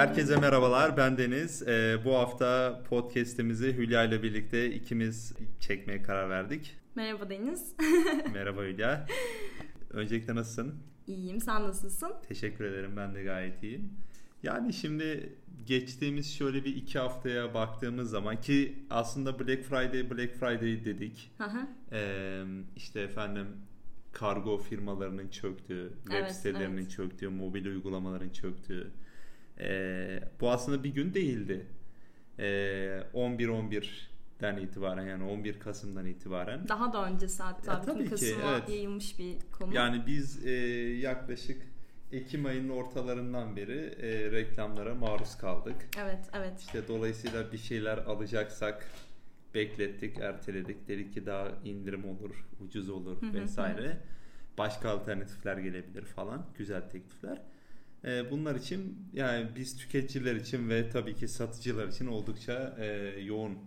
Herkese merhabalar, ben Deniz. Ee, bu hafta podcast'imizi Hülya ile birlikte ikimiz çekmeye karar verdik. Merhaba Deniz. Merhaba Hülya. Öncelikle nasılsın? İyiyim, sen nasılsın? Teşekkür ederim, ben de gayet iyiyim. Yani şimdi geçtiğimiz şöyle bir iki haftaya baktığımız zaman ki aslında Black Friday, Black Friday dedik. Hı. Ee, işte efendim kargo firmalarının çöktüğü, web Evet, sitelerinin evet. çöktüğü, mobil uygulamaların çöktüğü. Ee, bu aslında bir gün değildi. Ee, 11-11'den itibaren yani 11 Kasım'dan itibaren. Daha da öncesi hatta Ya, bütün tabii ki, Kasım'a evet. yayılmış bir konu. Yani biz e, yaklaşık Ekim ayının ortalarından beri e, reklamlara maruz kaldık. Evet, evet. İşte dolayısıyla bir şeyler alacaksak beklettik, erteledik. Dedik ki daha indirim olur, ucuz olur Hı hı, vesaire. Başka alternatifler gelebilir falan. Güzel teklifler. Ee, bunlar için yani biz tüketiciler için ve tabii ki satıcılar için oldukça e, yoğun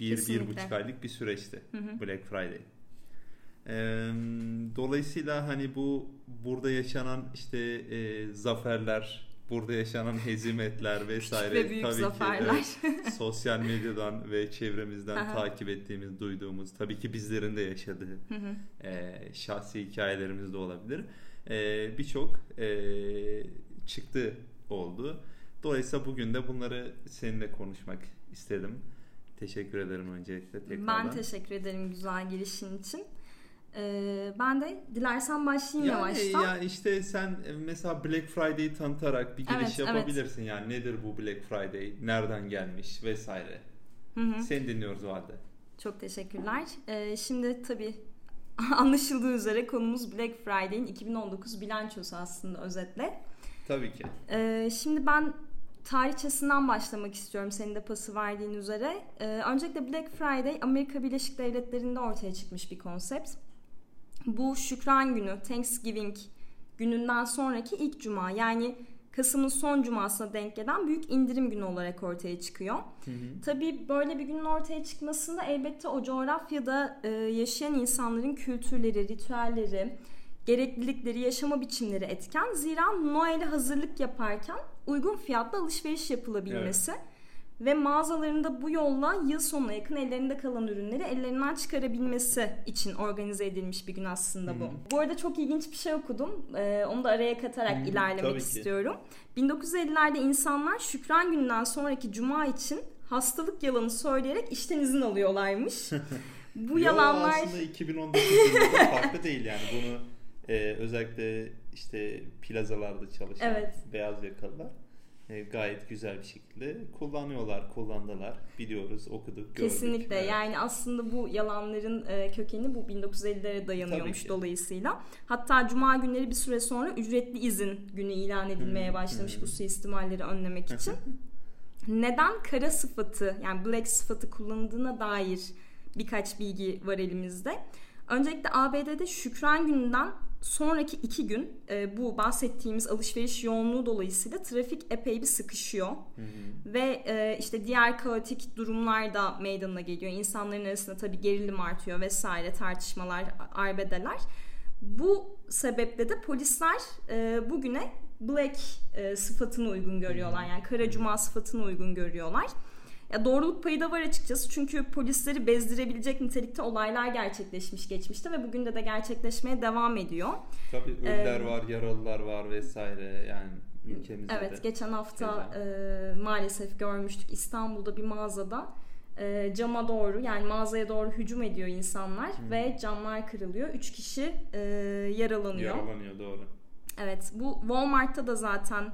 bir, bir Kesinlikle. buçuk aylık bir süreçti Hı hı. Black Friday. Ee, dolayısıyla hani bu burada yaşanan işte e, zaferler, burada yaşanan hezimetler vesaire ve büyük tabii zaferler. ki evet, sosyal medyadan ve çevremizden Aha. takip ettiğimiz, duyduğumuz, tabii ki bizlerin de yaşadığı Hı hı. e, şahsi hikayelerimiz de olabilir. E, Birçok e, çıktı oldu. Dolayısıyla bugün de bunları seninle konuşmak istedim. Teşekkür ederim öncelikle tekrardan. Ben teşekkür ederim güzel girişin için. Ee, ben de dilersen başlayayım yani, yavaştan. yani işte sen e, mesela Black Friday'i tanıtarak bir giriş Evet, evet. yapabilirsin. Yani nedir bu Black Friday, nereden gelmiş vesaire. Hı hı. Seni dinliyoruz o halde. Çok teşekkürler. Ee, şimdi tabii anlaşıldığı üzere konumuz Black Friday'in 2019 bilançosu aslında özetle. Tabii ki. Ee, şimdi ben tarihçesinden başlamak istiyorum senin de pası verdiğin üzere. Ee, öncelikle Black Friday Amerika Birleşik Devletleri'nde ortaya çıkmış bir konsept. Bu şükran günü, Thanksgiving gününden sonraki ilk cuma yani Kasım'ın son cumasına denk gelen büyük indirim günü olarak ortaya çıkıyor. Hı hı. Tabii böyle bir günün ortaya çıkmasında elbette o coğrafyada e, yaşayan insanların kültürleri, ritüelleri, gereklilikleri, yaşama biçimleri etken. Zira Noel'e hazırlık yaparken uygun fiyatla alışveriş yapılabilmesi ve mağazalarında bu yolla yıl sonuna yakın ellerinde kalan ürünleri ellerinden çıkarabilmesi için organize edilmiş bir gün aslında bu. Hı. Bu arada çok ilginç bir şey okudum. E, onu da araya katarak hı, ilerlemek tabii ki. istiyorum. 1950'lerde insanlar Şükran Günü'nden sonraki cuma için hastalık yalanı söyleyerek işten izin alıyorlarmış. Bu Yo, yalanlar aslında 2019 yılında farklı değil yani bunu e, özellikle işte plazalarda çalışan Evet. beyaz yakalılar e, gayet güzel bir şekilde kullanıyorlar, kullandılar. Biliyoruz, okuduk, gördük. kesinlikle Evet. yani aslında bu yalanların e, kökeni bu 1950'lere Tabii dayanıyormuş dolayısıyla. Hatta cuma günleri bir süre sonra ücretli izin günü ilan edilmeye Hmm, başlamış hmm. bu suistimalleri önlemek için. Neden kara sıfatı yani black sıfatı kullanıldığına dair birkaç bilgi var elimizde. Öncelikle ABD'de Şükran Günü'nden sonraki iki gün e, bu bahsettiğimiz alışveriş yoğunluğu dolayısıyla trafik epey bir sıkışıyor. Hı hı. Ve e, işte diğer kaotik durumlar da meydana geliyor. İnsanların arasında tabii gerilim artıyor vesaire tartışmalar, arbedeler. Bu sebeple de polisler e, bugüne black e, sıfatını uygun görüyorlar. Yani kara cuma sıfatını uygun görüyorlar. Ya doğruluk payı da var açıkçası. Çünkü polisleri bezdirebilecek nitelikte olaylar gerçekleşmiş geçmişte ve bugün de de gerçekleşmeye devam ediyor. Tabii ölüler Ee, var, yaralılar var vesaire yani ülkemizde Evet, de. geçen hafta e, maalesef görmüştük İstanbul'da bir mağazada e, cama doğru yani mağazaya doğru hücum ediyor insanlar Hı. ve camlar kırılıyor. Üç kişi e, yaralanıyor. Yaralanıyor doğru. Evet, bu Walmart'ta da zaten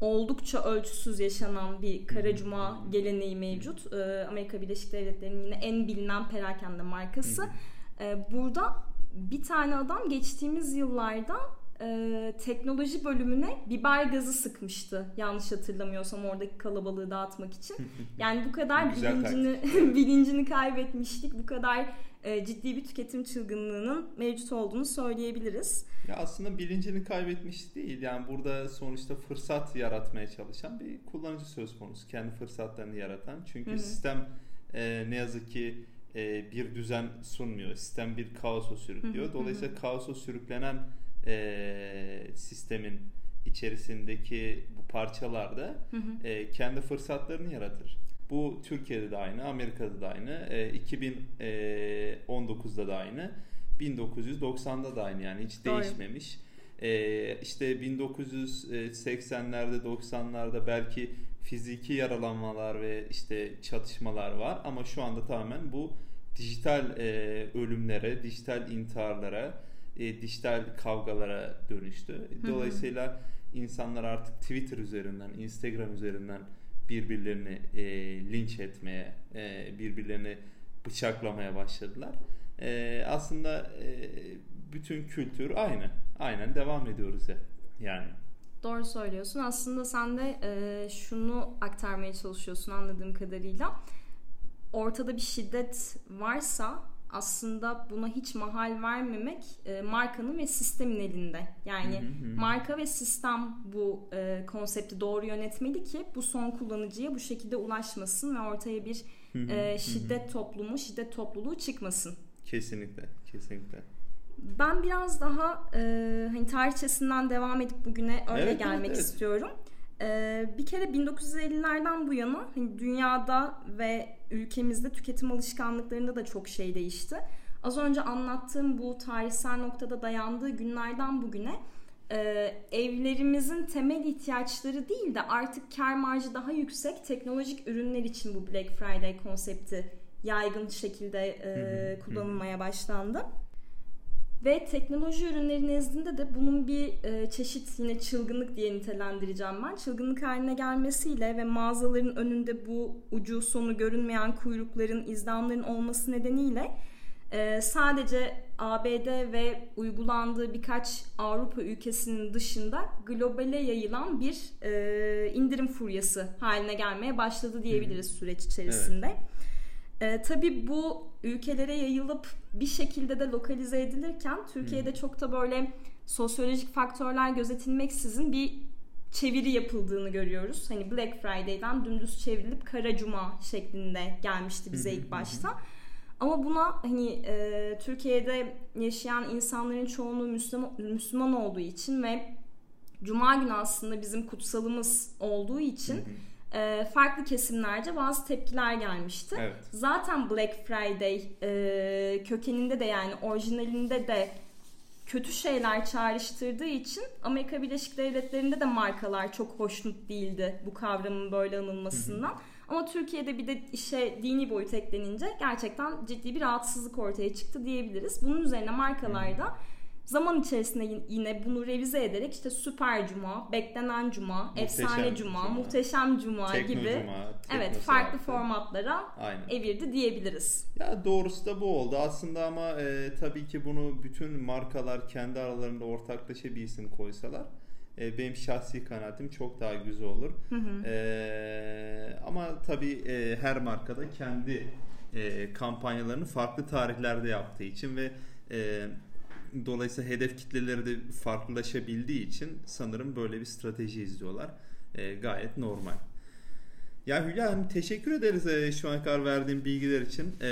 oldukça ölçüsüz yaşanan bir kara Hı. cuma geleneği mevcut. E, Amerika Birleşik Devletleri'nin yine en bilinen perakende markası. Hı hı. E, burada bir tane adam geçtiğimiz yıllarda e, teknoloji bölümüne biber gazı sıkmıştı. Yanlış hatırlamıyorsam oradaki kalabalığı dağıtmak için. Yani bu kadar bilincini bilincini kaybetmiştik. Bu kadar e, ciddi bir tüketim çılgınlığının mevcut olduğunu söyleyebiliriz. Ya aslında bilincini kaybetmiş değil. Yani burada sonuçta fırsat yaratmaya çalışan bir kullanıcı söz konusu. Kendi fırsatlarını yaratan. Çünkü Hı hı. sistem e, ne yazık ki e, bir düzen sunmuyor. Sistem bir kaosa sürüklüyor. Dolayısıyla kaosa sürüklenen e, sistemin içerisindeki bu parçalarda Hı hı. e, kendi fırsatlarını yaratır. Bu Türkiye'de de aynı, Amerika'da da aynı, e, 2019'da da aynı, 1990'da da aynı yani hiç Doğru. değişmemiş. E, işte 1980'lerde 90'larda belki fiziki yaralanmalar ve işte çatışmalar var ama şu anda tamamen bu dijital e, ölümlere, dijital intiharlara, e, dijital kavgalara dönüştü. Dolayısıyla insanlar artık Twitter üzerinden, Instagram üzerinden birbirlerini e, linç etmeye, e, birbirlerini bıçaklamaya başladılar. E, aslında e, bütün kültür aynı. Aynen devam ediyoruz ya. Yani. Doğru söylüyorsun. Aslında sen de e, şunu aktarmaya çalışıyorsun anladığım kadarıyla. Ortada bir şiddet varsa aslında buna hiç mahal vermemek e, markanın ve sistemin elinde. Yani Hı hı marka ve sistem bu e, konsepti doğru yönetmeli ki bu son kullanıcıya bu şekilde ulaşmasın ve ortaya bir Hı e, şiddet toplumu, şiddet topluluğu çıkmasın. Kesinlikle, kesinlikle. Ben biraz daha e, hani tarihçesinden devam edip bugüne öyle Evet, gelmek evet, evet. istiyorum. Bir kere 1950'lerden bu yana hani dünyada ve ülkemizde tüketim alışkanlıklarında da çok şey değişti. Az önce anlattığım bu tarihsel noktada dayandığı günlerden bugüne e, evlerimizin temel ihtiyaçları değil de artık kar marjı daha yüksek teknolojik ürünler için bu Black Friday konsepti yaygın şekilde e, kullanılmaya başlandı. Ve teknoloji ürünleri nezdinde de bunun bir e, çeşit yine çılgınlık diye nitelendireceğim ben. Çılgınlık haline gelmesiyle ve mağazaların önünde bu ucu sonu görünmeyen kuyrukların, izdamların olması nedeniyle e, sadece ABD ve uygulandığı birkaç Avrupa ülkesinin dışında globale yayılan bir e, indirim furyası haline gelmeye başladı diyebiliriz süreç içerisinde. E, tabii bu ülkelere yayılıp bir şekilde de lokalize edilirken Türkiye'de çok da böyle sosyolojik faktörler gözetilmeksizin bir çeviri yapıldığını görüyoruz. Hani Black Friday'den dümdüz çevrilip Kara Cuma şeklinde gelmişti bize ilk başta. Ama buna hani e, Türkiye'de yaşayan insanların çoğunluğu Müslüman, Müslüman olduğu için ve Cuma günü aslında bizim kutsalımız olduğu için. E, farklı kesimlerce bazı tepkiler gelmişti. Evet. Zaten Black Friday e, kökeninde de yani orijinalinde de kötü şeyler çağrıştırdığı için Amerika Birleşik Devletleri'nde de markalar çok hoşnut değildi bu kavramın böyle anılmasından. Ama Türkiye'de bir de işe dini boyut eklenince gerçekten ciddi bir rahatsızlık ortaya çıktı diyebiliriz. Bunun üzerine markalar da zaman içerisinde yine bunu revize ederek işte süper cuma, beklenen cuma, Muhteşem efsane cuma, cuma, muhteşem cuma Tekno gibi Cuma, evet farklı Saat'te. formatlara Aynen. evirdi diyebiliriz. Ya doğrusu da bu oldu aslında ama e, tabii ki bunu bütün markalar kendi aralarında ortaklaşa bir isim koysalar e, benim şahsi kanaatim çok daha güzel olur. E, ama tabii e, her markada kendi e, kampanyalarını farklı tarihlerde yaptığı için ve e, dolayısıyla hedef kitleleri de farklılaşabildiği için sanırım böyle bir strateji izliyorlar. E, gayet normal. Ya Hülya Hanım teşekkür ederiz e, şu ana kadar verdiğin bilgiler için. E,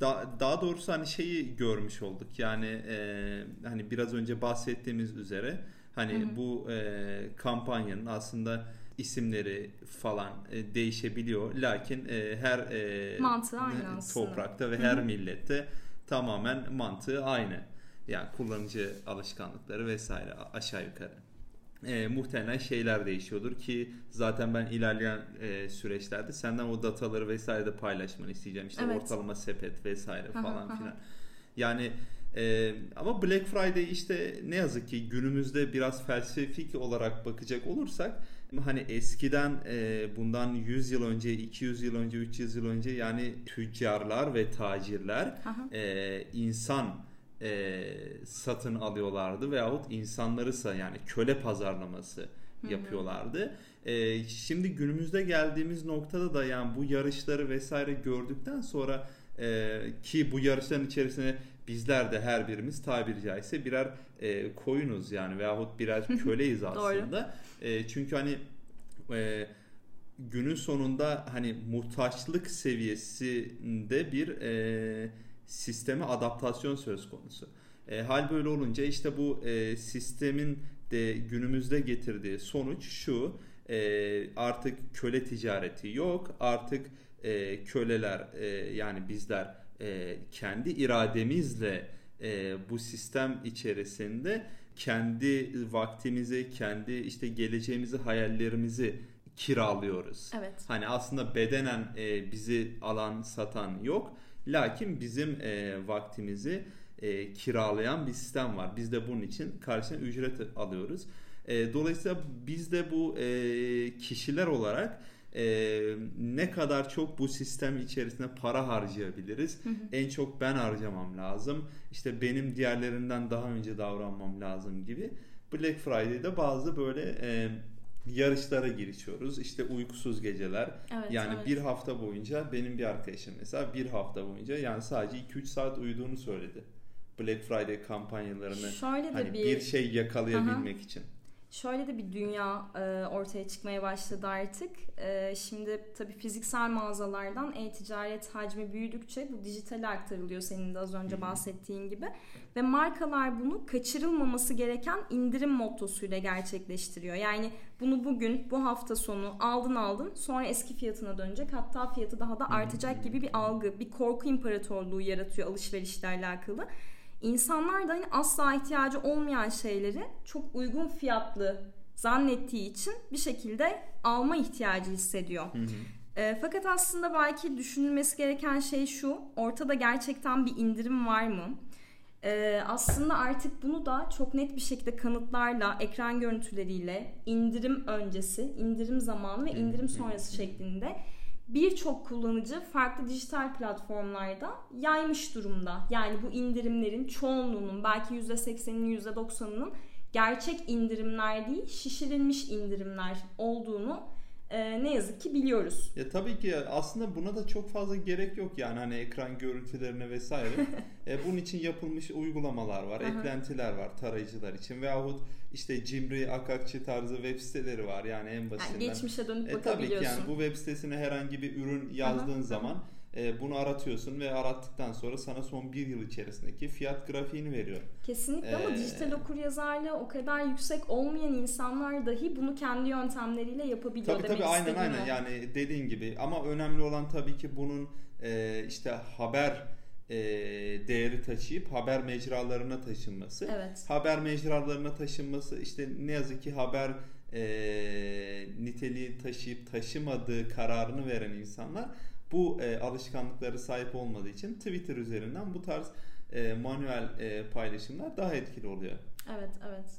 da, daha doğrusu hani şeyi görmüş olduk. Yani e, hani biraz önce bahsettiğimiz üzere hani Hı hı. bu e, kampanyanın aslında isimleri falan e, değişebiliyor. Lakin e, her e, Mantığı aynı aslında. toprakta ve Hı her hı. millette tamamen mantığı aynı. Yani kullanıcı alışkanlıkları vesaire aşağı yukarı e, muhtemelen şeyler değişiyordur ki zaten ben ilerleyen e, süreçlerde senden o dataları vesaire de paylaşmanı isteyeceğim. İşte Evet. ortalama sepet vesaire falan aha. filan. Yani e, ama Black Friday işte ne yazık ki günümüzde biraz felsefik olarak bakacak olursak hani eskiden e, bundan 100 yıl önce, 200 yıl önce, 300 yıl önce yani tüccarlar ve tacirler Aha. e, insan e, satın alıyorlardı veyahut insanlarısa yani köle pazarlaması yapıyorlardı. E, şimdi günümüzde geldiğimiz noktada da yani bu yarışları vesaire gördükten sonra e, ki bu yarışların içerisine bizler de her birimiz tabiri caizse birer e, koyunuz yani veyahut birer köleyiz aslında. E, çünkü hani e, günün sonunda hani muhtaçlık seviyesinde bir e, sisteme adaptasyon söz konusu. E, hal böyle olunca işte bu e, sistemin de günümüzde getirdiği sonuç şu. E, artık köle ticareti yok. Artık e, köleler e, yani bizler e, kendi irademizle e, bu sistem içerisinde kendi vaktimizi, kendi işte geleceğimizi, hayallerimizi kiralıyoruz. Evet. Hani aslında bedenen e, bizi alan, satan yok. Lakin bizim e, vaktimizi e, kiralayan bir sistem var. Biz de bunun için karşına ücret alıyoruz. E, dolayısıyla biz de bu e, kişiler olarak e, ne kadar çok bu sistem içerisinde para harcayabiliriz. Hı hı. En çok ben harcamam lazım. İşte benim diğerlerinden daha önce davranmam lazım gibi. Black Friday'de bazı böyle e, yarışlara girişiyoruz. İşte uykusuz geceler. Evet, yani evet. bir hafta boyunca benim bir arkadaşım mesela bir hafta boyunca yani sadece 2-3 saat uyuduğunu söyledi. Black Friday kampanyalarını Şöyle hani bir, bir şey yakalayabilmek için. Şöyle de bir dünya e, ortaya çıkmaya başladı artık. E, şimdi tabii fiziksel mağazalardan e-ticaret hacmi büyüdükçe bu dijitale aktarılıyor senin de az önce bahsettiğin gibi. Ve markalar bunu kaçırılmaması gereken indirim mottosuyla gerçekleştiriyor. Yani bunu bugün bu hafta sonu aldın aldın sonra eski fiyatına dönecek hatta fiyatı daha da artacak gibi bir algı, bir korku imparatorluğu yaratıyor alışverişle alakalı. İnsanlar da hani asla ihtiyacı olmayan şeyleri çok uygun fiyatlı zannettiği için bir şekilde alma ihtiyacı hissediyor. Hı hı. E, fakat aslında belki düşünülmesi gereken şey şu. Ortada gerçekten bir indirim var mı? E, aslında artık bunu da çok net bir şekilde kanıtlarla, ekran görüntüleriyle indirim öncesi, indirim zamanı ve indirim sonrası şeklinde birçok kullanıcı farklı dijital platformlarda yaymış durumda. Yani bu indirimlerin çoğunluğunun belki %80'inin %90'ının gerçek indirimler değil şişirilmiş indirimler olduğunu e, ne yazık ki biliyoruz. Ya tabii ki aslında buna da çok fazla gerek yok yani hani ekran görüntülerine vesaire. e, bunun için yapılmış uygulamalar var, eklentiler var tarayıcılar için veyahut işte Cimri, Akakçı tarzı web siteleri var yani en Yani basitinden. geçmişe dönüp E, tabii ki bakabiliyorsun. yani bu web sitesine herhangi bir ürün yazdığın zaman e, bunu aratıyorsun ve arattıktan sonra sana son bir yıl içerisindeki fiyat grafiğini veriyor. Kesinlikle ama Ee, dijital okuryazarlığı o kadar yüksek olmayan insanlar dahi bunu kendi yöntemleriyle yapabiliyor Tabii demek tabii aynen aynen yani dediğin gibi ama önemli olan tabii ki bunun e, işte haber e, değeri taşıyıp haber mecralarına taşınması. Evet. Haber mecralarına taşınması işte ne yazık ki haber e, niteliği taşıyıp taşımadığı kararını veren insanlar bu e, alışkanlıkları sahip olmadığı için Twitter üzerinden bu tarz e, manuel e, paylaşımlar daha etkili oluyor. Evet, evet.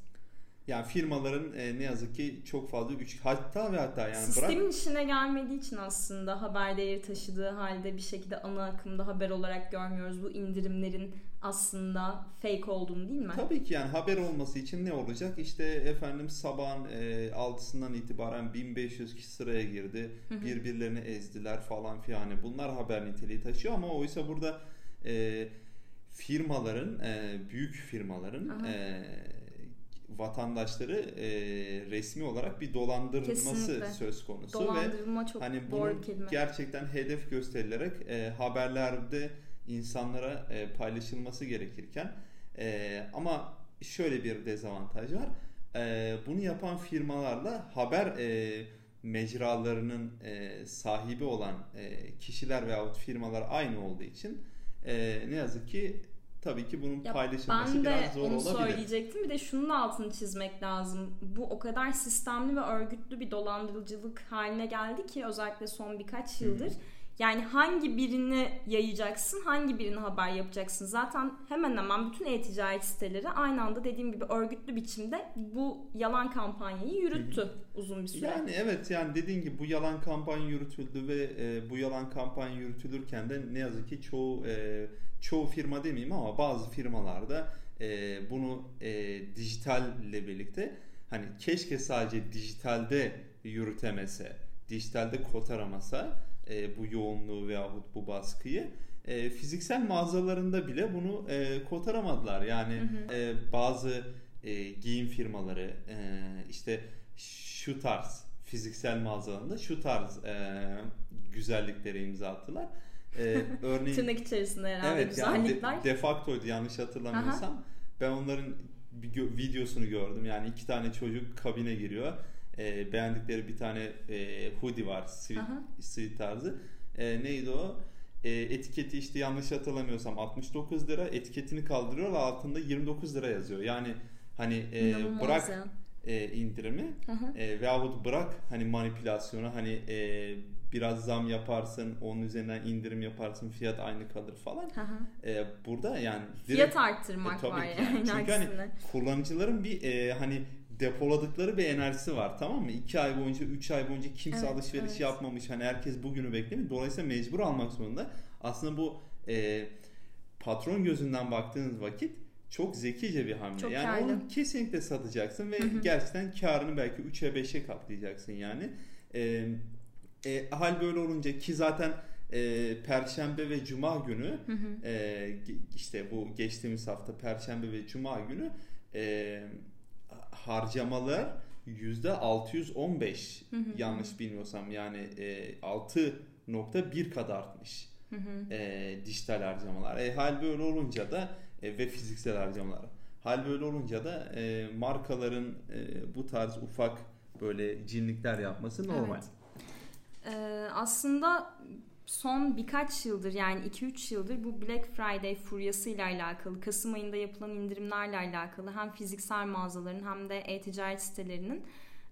Yani firmaların e, ne yazık ki çok fazla güç hatta ve hatta yani Sistemin bırak işine gelmediği için aslında haber değeri taşıdığı halde bir şekilde ana akımda haber olarak görmüyoruz bu indirimlerin aslında fake olduğunu değil mi? Tabii ki yani haber olması için ne olacak? İşte efendim sabahın e, 6'sından itibaren 1500 kişi sıraya girdi. Birbirlerini ezdiler falan filan. Yani bunlar haber niteliği taşıyor ama oysa burada e, firmaların, e, büyük firmaların Aha. e, vatandaşları e, resmi olarak bir dolandırılması Kesinlikle. söz konusu ve Dolandırılma çok hani doğru kelime. gerçekten hedef gösterilerek e, haberlerde insanlara e, paylaşılması gerekirken e, ama şöyle bir dezavantaj var. E, bunu yapan firmalarla haber e, mecralarının e, sahibi olan e, kişiler veyahut firmalar aynı olduğu için e, ne yazık ki tabii ki bunun Ya paylaşılması ben de biraz zor onu olabilir. söyleyecektim. Bir de şunun altını çizmek lazım. Bu o kadar sistemli ve örgütlü bir dolandırıcılık haline geldi ki özellikle son birkaç yıldır. Yani hangi birini yayacaksın, hangi birini haber yapacaksın? Zaten hemen hemen bütün e-ticaret siteleri aynı anda dediğim gibi örgütlü biçimde bu yalan kampanyayı yürüttü uzun bir süre. Yani evet yani dediğin gibi bu yalan kampanya yürütüldü ve e, bu yalan kampanya yürütülürken de ne yazık ki çoğu e, çoğu firma demeyeyim ama bazı firmalarda e, bunu e, dijitalle birlikte hani keşke sadece dijitalde yürütemese, dijitalde kotaramasa e, bu yoğunluğu veyahut bu baskıyı e, fiziksel mağazalarında bile bunu e, kotaramadılar. Yani Hı hı. e, bazı e, giyim firmaları e, işte şu tarz fiziksel mağazalarında şu tarz e, güzelliklere imza attılar. E, örneğin Tırnak içerisinde herhalde evet yani de, güzellikler. defaktoydu yanlış hatırlamıyorsam. Ben onların bir videosunu gördüm. Yani iki tane çocuk kabine giriyor. E, beğendikleri bir tane e, hoodie var street, Aha. street tarzı. E, neydi o? E, etiketi işte yanlış hatırlamıyorsam 69 lira. Etiketini kaldırıyorlar altında 29 lira yazıyor. Yani hani e, bırak ya. e, indirimi hı. e, veyahut bırak hani manipülasyonu hani e, biraz zam yaparsın onun üzerinden indirim yaparsın fiyat aynı kalır falan. E, burada yani Fiyat arttırmak E, tabii var yani. Çünkü hani kullanıcıların bir e, hani depoladıkları bir enerjisi var tamam mı? 2 ay boyunca 3 ay boyunca kimse Evet, alışveriş evet. yapmamış. Hani herkes bugünü beklemiyor. Dolayısıyla mecbur almak zorunda. Aslında bu e, patron gözünden baktığınız vakit çok zekice bir hamle. Çok yani karlı. onu kesinlikle satacaksın ve Hı hı. gerçekten karını belki 3'e 5'e katlayacaksın yani. E, e, hal böyle olunca ki zaten e, Perşembe ve Cuma günü Hı hı. e, işte bu geçtiğimiz hafta Perşembe ve Cuma günü e, harcamalar yüzde 615 Hı hı. yanlış bilmiyorsam yani e, 6.1 kat artmış Hı hı. e, dijital harcamalar. E, hal böyle olunca da e, ve fiziksel harcamalar. Hal böyle olunca da e, markaların e, bu tarz ufak böyle cinlikler yapması normal. Evet. Ee, aslında son birkaç yıldır yani 2-3 yıldır bu Black Friday furyasıyla alakalı, Kasım ayında yapılan indirimlerle alakalı hem fiziksel mağazaların hem de e-ticaret sitelerinin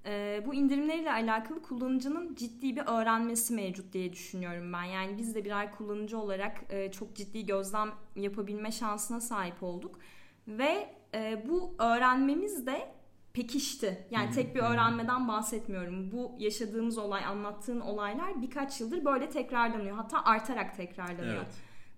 e, bu indirimleriyle alakalı kullanıcının ciddi bir öğrenmesi mevcut diye düşünüyorum ben. Yani biz de birer kullanıcı olarak e, çok ciddi gözlem yapabilme şansına sahip olduk. Ve e, bu öğrenmemiz de pekişti. Yani hı, tek bir hı. öğrenmeden bahsetmiyorum. Bu yaşadığımız olay, anlattığın olaylar birkaç yıldır böyle tekrarlanıyor. Hatta artarak tekrarlanıyor. Evet.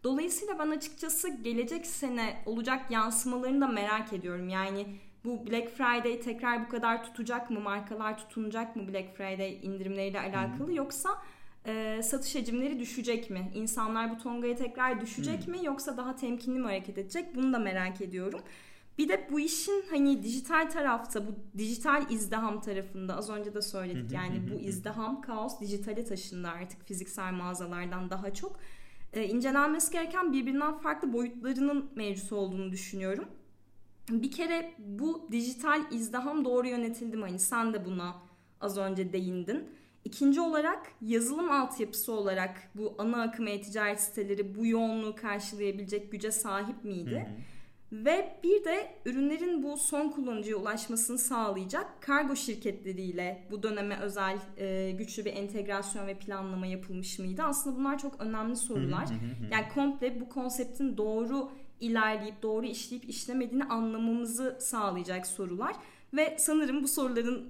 Dolayısıyla ben açıkçası gelecek sene olacak yansımalarını da merak ediyorum. Yani bu Black Friday tekrar bu kadar tutacak mı? Markalar tutunacak mı Black Friday indirimleriyle alakalı? Yoksa e, satış hacimleri düşecek mi? İnsanlar bu tongaya tekrar düşecek mi? Yoksa daha temkinli mi hareket edecek? Bunu da merak ediyorum. Bir de bu işin hani dijital tarafta, bu dijital izdiham tarafında az önce de söyledik. Yani bu izdiham, kaos dijitale taşındı artık fiziksel mağazalardan daha çok. Ee, incelenmesi gereken birbirinden farklı boyutlarının mevcut olduğunu düşünüyorum. Bir kere bu dijital izdiham doğru yönetildi mi? Hani sen de buna az önce değindin. İkinci olarak yazılım altyapısı olarak bu ana akım e-ticaret siteleri bu yoğunluğu karşılayabilecek güce sahip miydi? Hı hı. Ve bir de ürünlerin bu son kullanıcıya ulaşmasını sağlayacak kargo şirketleriyle bu döneme özel e, güçlü bir entegrasyon ve planlama yapılmış mıydı? Aslında bunlar çok önemli sorular. Yani komple bu konseptin doğru ilerleyip doğru işleyip işlemediğini anlamamızı sağlayacak sorular. Ve sanırım bu soruların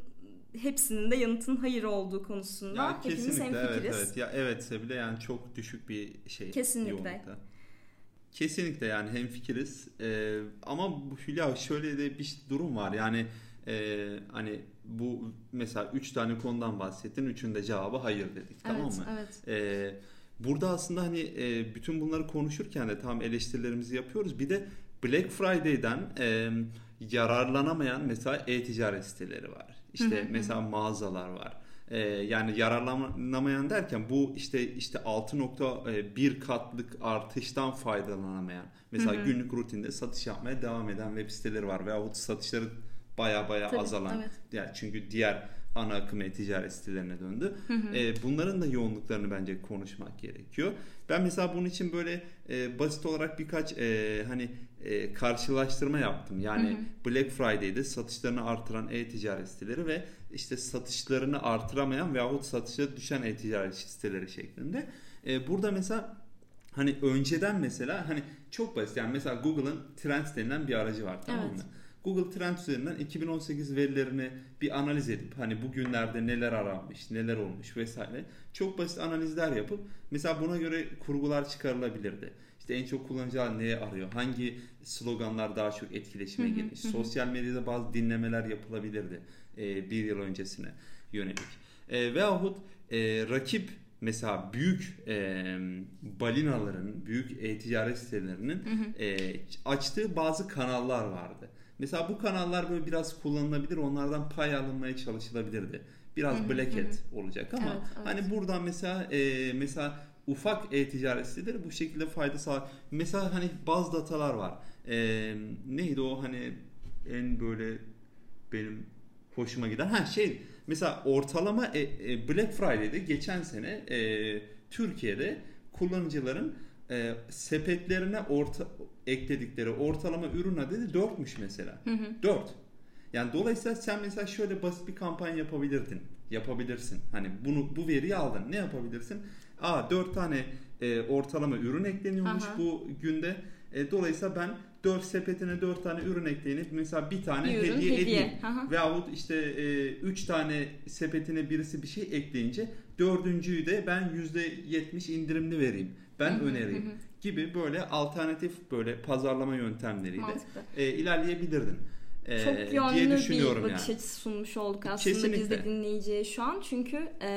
hepsinin de yanıtın hayır olduğu konusunda Ya hepimiz kesinlikle evet hemfikiriz. evet. Ya evetse bile yani çok düşük bir şey. Kesinlikle. yoğunlukta. Kesinlikle yani hemfikiriz. Ee, ama bu Hülya şöyle de bir durum var. Yani e, hani bu mesela üç tane konudan bahsettin. Üçünde cevabı hayır dedik. Tamam evet, mı? evet. Ee, burada aslında hani e, bütün bunları konuşurken de tam eleştirilerimizi yapıyoruz. Bir de Black Friday'den e, yararlanamayan mesela e-ticaret siteleri var. İşte mesela mağazalar var. E, yani yararlanamayan derken bu işte işte 6.1 katlık artıştan faydalanamayan mesela günlük rutinde satış yapmaya devam eden web siteleri var veyahut satışları baya baya Tabii, azalan evet. yani çünkü diğer ana akım e-ticaret sitelerine döndü. E, bunların da yoğunluklarını bence konuşmak gerekiyor. Ben mesela bunun için böyle e, basit olarak birkaç e, hani e, karşılaştırma yaptım. Yani Black Friday'de satışlarını artıran e-ticaret siteleri ve işte satışlarını artıramayan veyahut satışa düşen e-ticaret siteleri şeklinde. E, burada mesela hani önceden mesela hani çok basit yani mesela Google'ın Trends denilen bir aracı var tamam Evet. mı? Google Trends üzerinden 2018 verilerini bir analiz edip hani bugünlerde neler aranmış, neler olmuş vesaire çok basit analizler yapıp mesela buna göre kurgular çıkarılabilirdi. İşte en çok kullanıcılar neye arıyor? Hangi sloganlar daha çok etkileşime girmiş? Sosyal medyada bazı dinlemeler yapılabilirdi e, bir yıl öncesine yönelik. E, veyahut e, rakip mesela büyük e, balinaların, büyük e-ticaret sitelerinin e, açtığı bazı kanallar vardı. Mesela bu kanallar böyle biraz kullanılabilir, onlardan pay alınmaya çalışılabilirdi. Biraz Hı hı, black hı olacak ama Evet, evet. hani buradan mesela e, mesela ufak e-ticaret siteleri bu şekilde fayda sağlar. Mesela hani bazı datalar var. E, neydi o hani en böyle benim hoşuma giden ha şey mesela ortalama e, e, Black Friday'de geçen sene e, Türkiye'de kullanıcıların e, sepetlerine orta ekledikleri ortalama ürün adedi 4'müş mesela. Hı hı. 4. Yani dolayısıyla sen mesela şöyle basit bir kampanya yapabilirdin. Yapabilirsin. Hani bunu bu veriyi aldın. Ne yapabilirsin? Aa 4 tane e, ortalama ürün ekleniyormuş Aha. bu günde. E, dolayısıyla ben 4 sepetine 4 tane ürün ekleyip mesela bir tane Bir ürün hediye, hediye. edeyim. Aha. Veyahut işte 3 tane sepetine birisi bir şey ekleyince dördüncüyü de ben %70 indirimli vereyim. Ben Hı hı, önereyim gibi böyle alternatif böyle pazarlama yöntemleriyle Mantıklı. e, ilerleyebilirdin. E, Çok diye yönlü bir düşünüyorum bakış yani. açısı sunmuş olduk aslında biz Kesinlikle. de dinleyiciye şu an. Çünkü e,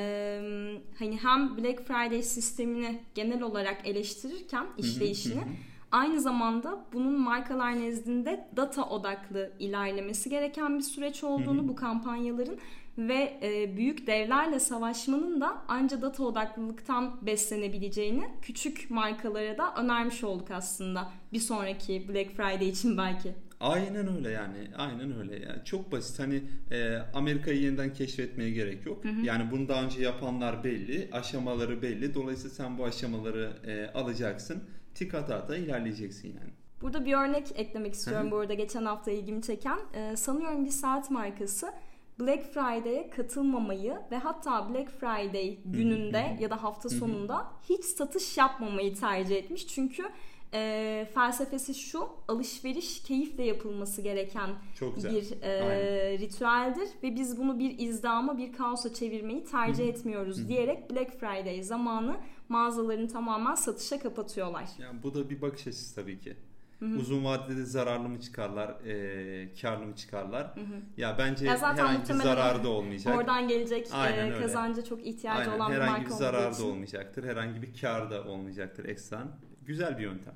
hani hem Black Friday sistemini genel olarak eleştirirken işleyişini hı hı. Aynı zamanda bunun markalar nezdinde data odaklı ilerlemesi gereken bir süreç olduğunu bu kampanyaların ve e, büyük devlerle savaşmanın da anca data odaklılıktan beslenebileceğini küçük markalara da önermiş olduk aslında bir sonraki Black Friday için belki. Aynen öyle yani. Aynen öyle. Yani çok basit. Hani e, Amerika'yı yeniden keşfetmeye gerek yok. Yani bunu daha önce yapanlar belli, aşamaları belli. Dolayısıyla sen bu aşamaları e, alacaksın. Tik ata ata ilerleyeceksin yani. Burada bir örnek eklemek istiyorum bu arada geçen hafta ilgimi çeken. Ee, sanıyorum bir saat markası Black Friday'e katılmamayı ve hatta Black Friday gününde ya da hafta sonunda hiç satış yapmamayı tercih etmiş. Çünkü e, felsefesi şu alışveriş keyifle yapılması gereken bir e, Aynen. ritüeldir ve biz bunu bir izdama bir kaosa çevirmeyi tercih etmiyoruz diyerek Black Friday zamanı mağazalarını tamamen satışa kapatıyorlar. Yani bu da bir bakış açısı tabii ki. Uzun vadede zararlı mı çıkarlar, e, karlı mı çıkarlar? Ya bence Ya herhangi bir zararı da olmayacak. Oradan gelecek Aynen e, öyle. kazanca çok ihtiyacı Aynen, olan bir herhangi bir marka zararı olduğu da için. olmayacaktır. Herhangi bir kar da olmayacaktır ekstran. Güzel bir yöntem.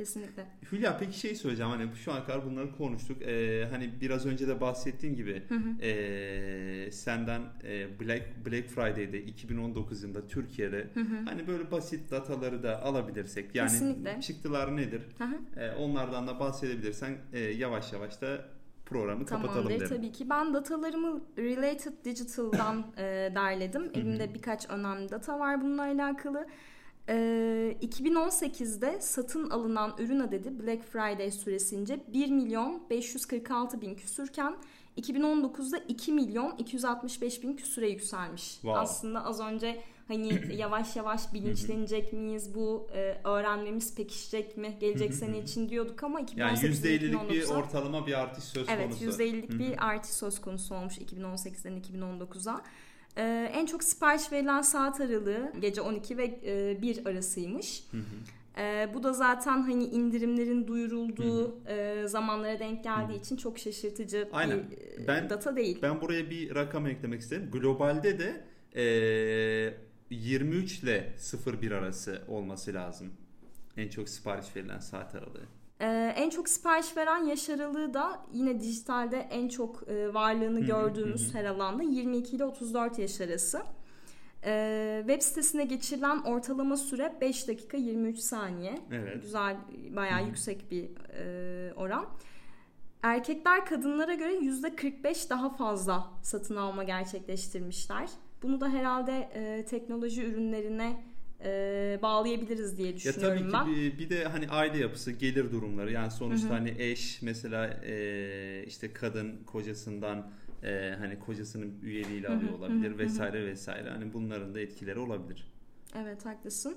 Kesinlikle. Hülya peki şey söyleyeceğim hani şu ana kadar bunları konuştuk. Ee, hani biraz önce de bahsettiğin gibi ee, senden ee, Black Black Friday'de 2019 yılında Türkiye'de hani böyle basit dataları da alabilirsek yani Kesinlikle. çıktılar nedir? Hı hı. Ee, onlardan da bahsedebilirsen ee, yavaş yavaş da programı kapatalım Tamamdır derim. tabii ki. Ben datalarımı Related Digital'dan e, derledim. Elimde birkaç önemli data var bununla alakalı. E, 2018'de satın alınan ürün adedi Black Friday süresince 1 milyon 546 bin küsürken 2019'da 2 milyon 265 bin küsüre yükselmiş. Wow. Aslında az önce hani yavaş yavaş bilinçlenecek miyiz bu e, öğrenmemiz pekişecek mi gelecek sene için diyorduk ama 2018'den Yani %50'lik bir 2019'a ortalama bir artış söz Evet konusu. %50'lik bir artış söz konusu olmuş 2018'den 2019'a. Ee, en çok sipariş verilen saat aralığı gece 12 ve e, 1 arasıymış. Ee, bu da zaten hani indirimlerin duyurulduğu e, zamanlara denk geldiği için çok şaşırtıcı Aynen. bir e, Ben- data değil. Ben buraya bir rakam eklemek isterim. Globalde de eee 23 ile 01 arası olması lazım. En çok sipariş verilen saat aralığı. Ee, en çok sipariş veren yaş aralığı da yine dijitalde en çok e, varlığını gördüğümüz her alanda 22 ile 34 yaş arası. Ee, web sitesine geçirilen ortalama süre 5 dakika 23 saniye. Evet. Güzel, bayağı yüksek bir e, oran. Erkekler kadınlara göre %45 daha fazla satın alma gerçekleştirmişler. Bunu da herhalde e, teknoloji ürünlerine e, bağlayabiliriz diye Ya düşünüyorum tabii ki ben. bir, bir de hani aile yapısı, gelir durumları. Yani sonuçta hani eş mesela eee, işte kadın kocasından eee, hani kocasının üyeliğiyle alıyor olabilir vesaire vesaire. Hani bunların da etkileri olabilir. Evet haklısın.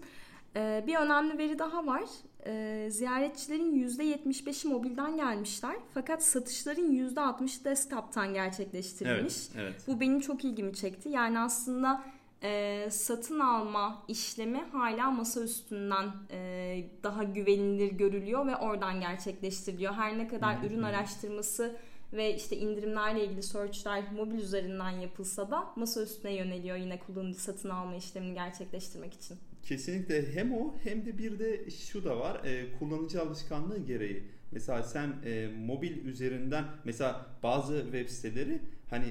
Ee, bir önemli veri daha var. Ee, ziyaretçilerin %75'i mobilden gelmişler. Fakat satışların %60'ı desktop'tan gerçekleştirilmiş. Evet, evet. Bu benim çok ilgimi çekti. Yani aslında e, satın alma işlemi hala masa üstünden e, daha güvenilir görülüyor ve oradan gerçekleştiriliyor. Her ne kadar ürün araştırması ve işte indirimlerle ilgili searchler mobil üzerinden yapılsa da masa üstüne yöneliyor yine kullanıcı satın alma işlemini gerçekleştirmek için. Kesinlikle hem o hem de bir de şu da var e, kullanıcı alışkanlığı gereği. Mesela sen e, mobil üzerinden mesela bazı web siteleri hani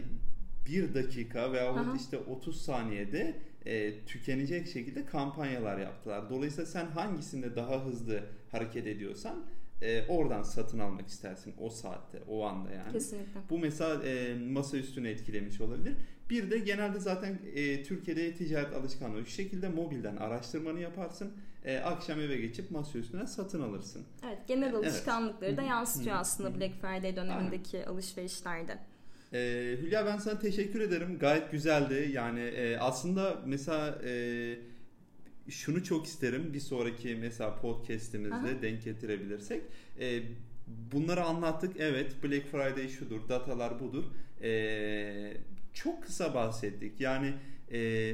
bir dakika veya Aha. işte 30 saniyede e, tükenecek şekilde kampanyalar yaptılar. Dolayısıyla sen hangisinde daha hızlı hareket ediyorsan e, oradan satın almak istersin o saatte, o anda yani. Kesinlikle. Bu mesela e, masa üstünü etkilemiş olabilir. Bir de genelde zaten e, Türkiye'de ticaret alışkanlığı şu şekilde mobilden araştırmanı yaparsın. E, akşam eve geçip masa üstüne satın alırsın. Evet, genel alışkanlıkları Evet. da yansıtıyor aslında Black Friday dönemindeki alışverişlerde. E, Hülya ben sana teşekkür ederim. Gayet güzeldi. Yani e, aslında mesela e, şunu çok isterim bir sonraki mesela podcast'imizde Aha. denk getirebilirsek. E, bunları anlattık. Evet Black Friday şudur, datalar budur. E, çok kısa bahsettik. Yani e,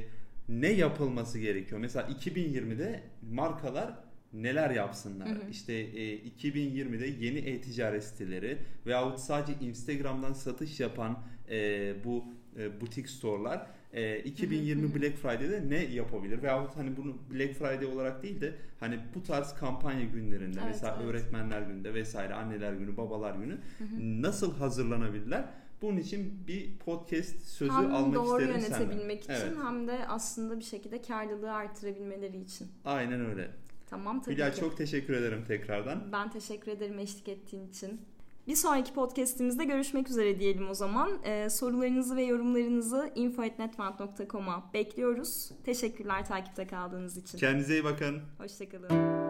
ne yapılması gerekiyor? Mesela 2020'de markalar neler yapsınlar? Hı hı. İşte e, 2020'de yeni e-ticaret siteleri veyahut sadece Instagram'dan satış yapan e, bu e, butik store'lar e, 2020 Hı hı. Black Friday'de ne yapabilir? Veyahut hani bunu Black Friday olarak değil de hani bu tarz kampanya günlerinde Evet, mesela evet. öğretmenler gününde vesaire anneler günü, babalar günü Hı hı. nasıl hazırlanabilirler? Bunun için bir podcast sözü hem almak doğru isterim senden. yönetebilmek için Evet. hem de aslında bir şekilde karlılığı artırabilmeleri için. Aynen öyle. Tamam tabii Hülya ki. çok teşekkür ederim tekrardan. Ben teşekkür ederim eşlik ettiğin için. Bir sonraki podcastimizde görüşmek üzere diyelim o zaman. Ee, sorularınızı ve yorumlarınızı info.netfant.com'a bekliyoruz. Teşekkürler takipte kaldığınız için. Kendinize iyi bakın. Hoşçakalın.